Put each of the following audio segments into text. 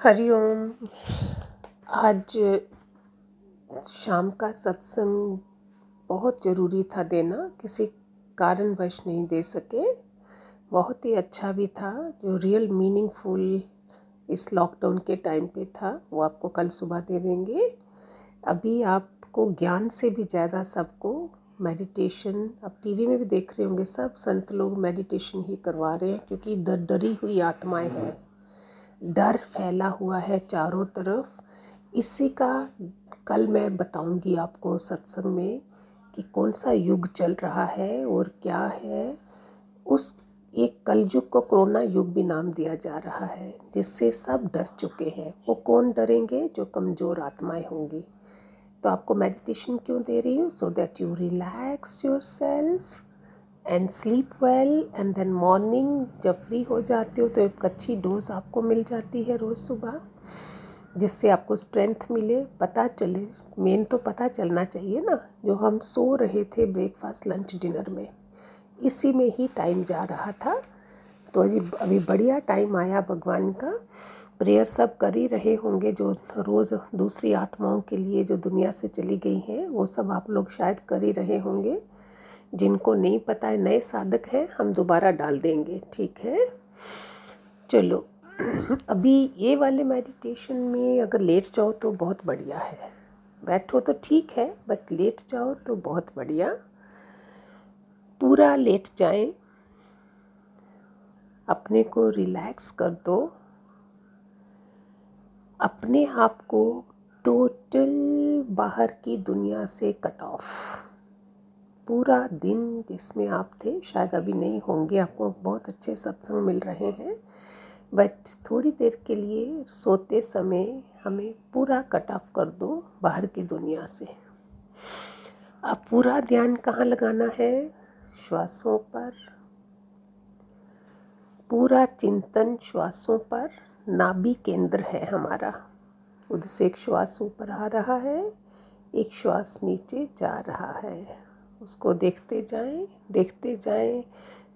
हरिओम आज शाम का सत्संग बहुत ज़रूरी था देना, किसी कारणवश नहीं दे सके। बहुत ही अच्छा भी था, जो रियल मीनिंगफुल इस लॉकडाउन के टाइम पे था, वो आपको कल सुबह दे देंगे। अभी आपको ज्ञान से भी ज़्यादा सबको मेडिटेशन अब टीवी में भी देख रहे होंगे, सब संत लोग मेडिटेशन ही करवा रहे हैं, क्योंकि डर डरी हुई आत्माएँ हैं। डर फैला हुआ है चारों तरफ़। इसी का कल मैं बताऊँगी आपको सत्संग में कि कौन सा युग चल रहा है और क्या है। उस एक कलयुग को कोरोना युग भी नाम दिया जा रहा है, जिससे सब डर चुके हैं। वो कौन डरेंगे? जो कमज़ोर आत्माएँ होंगी। तो आपको मेडिटेशन क्यों दे रही हूँ? So that you relax yourself and sleep well and then morning जब फ्री हो जाते हो तो एक अच्छी डोज आपको मिल जाती है रोज़ सुबह, जिससे आपको स्ट्रेंथ मिले। पता चले मेन तो पता चलना चाहिए ना, जो हम सो रहे थे ब्रेकफास्ट लंच डिनर में। इसी में ही टाइम जा रहा था। तो अजी, अभी बढ़िया टाइम आया भगवान का। प्रेयर सब कर ही रहे होंगे, जो रोज़ दूसरी आत्माओं के लिए जो दुनिया से चली गई हैं, वो सब आप लोग शायद कर ही रहे होंगे। जिनको नहीं पता है, नए साधक हैं, हम दोबारा डाल देंगे, ठीक है? चलो, अभी ये वाले मेडिटेशन में अगर लेट जाओ तो बहुत बढ़िया है। बैठो तो ठीक है बट लेट जाओ तो बहुत बढ़िया। पूरा लेट जाएँ, अपने को रिलैक्स कर दो। अपने आप को टोटल बाहर की दुनिया से कट ऑफ़ पूरा दिन जिसमें आप थे, शायद अभी नहीं होंगे। आपको बहुत अच्छे सत्संग मिल रहे हैं। बट थोड़ी देर के लिए सोते समय हमें पूरा कट ऑफ़ कर दो बाहर की दुनिया से। अब पूरा ध्यान कहाँ लगाना है? श्वासों पर। पूरा चिंतन श्वासों पर। नाभि केंद्र है हमारा। उधर से एक श्वास ऊपर आ रहा है, एक श्वास नीचे जा रहा है। उसको देखते जाएँ देखते जाएँ,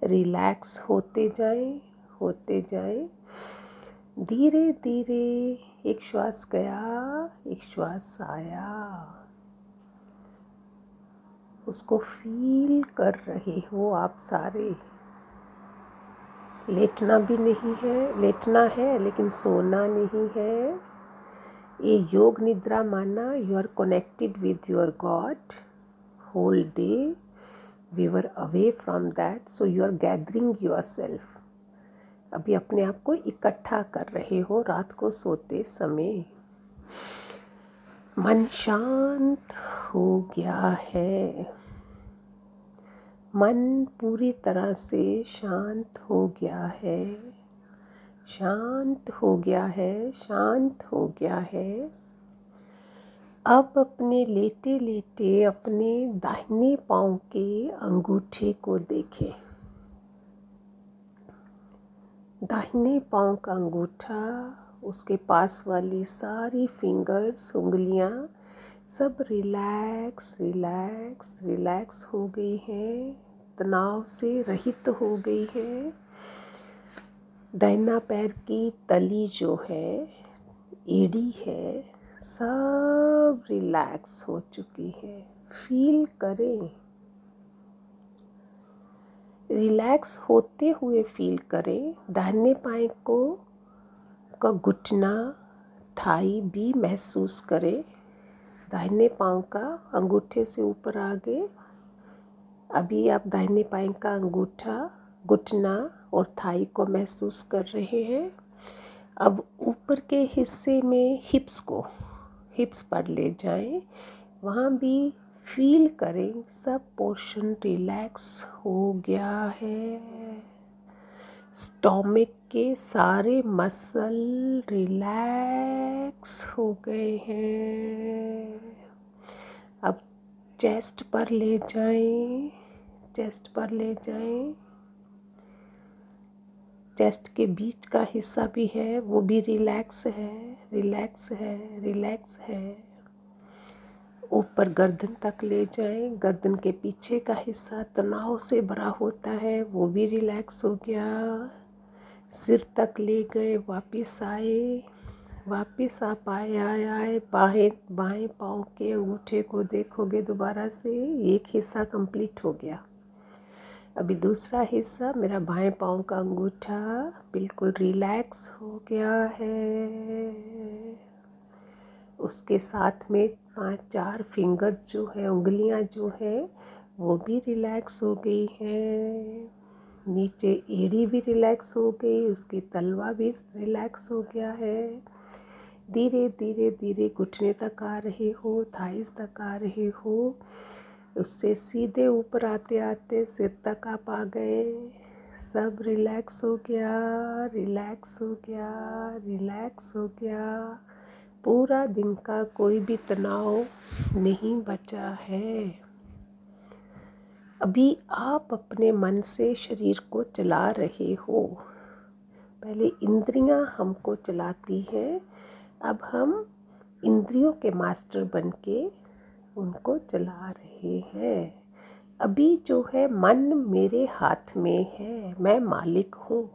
रिलैक्स होते जाएँ होते जाएँ। धीरे धीरे एक श्वास गया, एक श्वास आया। उसको फील कर रहे हो आप सारे। लेटना भी नहीं है, लेटना है लेकिन सोना नहीं है। ये योग निद्रा माना you are connected with your God whole day, we were away from that. So, you are gathering yourself. अभी अपने आप को इकट्ठा कर रहे हो रात को सोते समय। मन शांत हो गया है। मन पूरी तरह से शांत हो गया है। शांत हो गया है, शांत हो गया है। अब अपने लेटे लेटे अपने दाहिने पाँव के अंगूठे को देखें। दाहिने पाँव का अंगूठा, उसके पास वाली सारी फिंगर्स उंगलियाँ सब रिलैक्स रिलैक्स रिलैक्स हो गई हैं, तनाव से रहित हो गई है। दाहिना पैर की तली जो है, एड़ी है सब रिलैक्स हो चुकी है। फील करें। रिलैक्स होते हुए फील करें। दाहिने पाए को, का घुटना, थाई भी महसूस करें। दाहिने पाँव का अंगूठे से ऊपर आगे। अभी आप दाहिने पाए का अंगूठा, घुटना और थाई को महसूस कर रहे हैं। अब ऊपर के हिस्से में हिप्स को। हिप्स पर ले जाएँ, वहाँ भी फील करें, सब पोर्शन रिलैक्स हो गया है। स्टोमिक के सारे मसल रिलैक्स हो गए हैं। अब चेस्ट पर ले जाएँ चेस्ट पर ले जाएँ। चेस्ट के बीच का हिस्सा भी है, वो भी रिलैक्स है रिलैक्स है रिलैक्स है। ऊपर गर्दन तक ले जाएँ, गर्दन के पीछे का हिस्सा तनाव से भरा होता है, वो भी रिलैक्स हो गया। सिर तक ले गए, वापस आए, वापस आप आए आए आए, बाहें, बाएँ पाँव के अंगूठे को देखोगे दोबारा से, एक हिस्सा कंप्लीट हो गया। अभी दूसरा हिस्सा, मेरा बाएँ पाँव का अंगूठा बिल्कुल रिलैक्स हो गया है। उसके साथ में पाँच, चार फिंगर्स जो है, उंगलियाँ जो है, वो भी रिलैक्स हो गई हैं। नीचे एड़ी भी रिलैक्स हो गई, उसकी तलवा भी रिलैक्स हो गया है। धीरे धीरे धीरे घुटने तक आ रहे हो, थाइस तक आ रहे हो। उससे सीधे ऊपर आते आते सिर तक आप आ गए। सब रिलैक्स हो गया, रिलैक्स हो गया, रिलैक्स हो गया। पूरा दिन का कोई भी तनाव नहीं बचा है। अभी आप अपने मन से शरीर को चला रहे हो। पहले इंद्रियाँ हमको चलाती हैं, अब हम इंद्रियों के मास्टर बन के उनको चला रहे हैं। अभी जो है मन मेरे हाथ में है, मैं मालिक हूँ।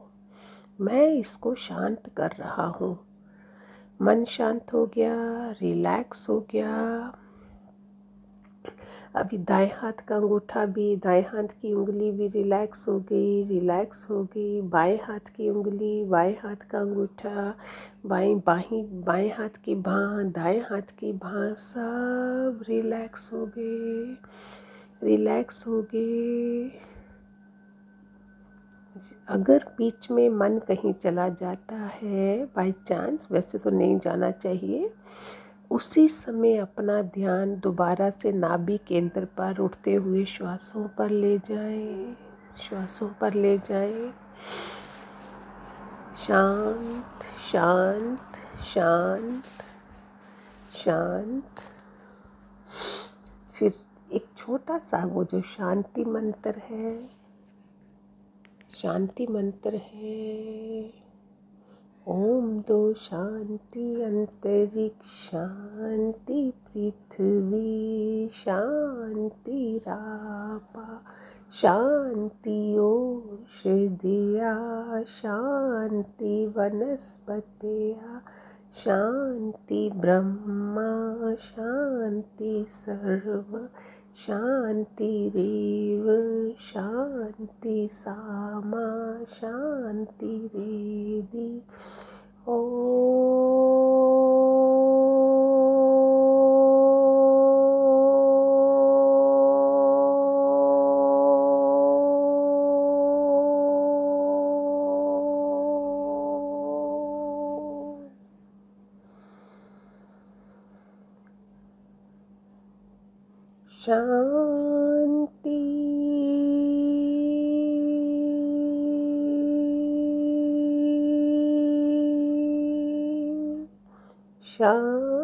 मैं इसको शांत कर रहा हूँ। मन शांत हो गया, रिलैक्स हो गया। अभी दाएँ हाथ का अंगूठा भी, दाएँ हाथ की उंगली भी रिलैक्स हो गई, रिलैक्स हो गई। बाएँ हाथ की उंगली, बाएँ हाथ का अंगूठा, बाएँ, बाहीं, बाएँ हाथ की बाँ दाएँ हाथ की बाँ सब रिलैक्स हो गए, रिलैक्स हो गए। अगर बीच में मन कहीं चला जाता है बाई चांस वैसे तो नहीं जाना चाहिए। उसी समय अपना ध्यान दोबारा से नाभि केंद्र पर उठते हुए श्वासों पर ले जाएँ, श्वासों पर ले जाएँ। शांत शांत शांत शांत। फिर एक छोटा सा वो जो शांति मंत्र है, शांति मंत्र है। ओम दो शांति अंतरिक्ष, शांति पृथ्वी, शांति रापा, शांति औषधिया, शांति वनस्पतिया, शांति ब्रह्मा, शांति सर्व शान्तिरेव शान्ति सामा शान्तिरेदि ओ शांति शांति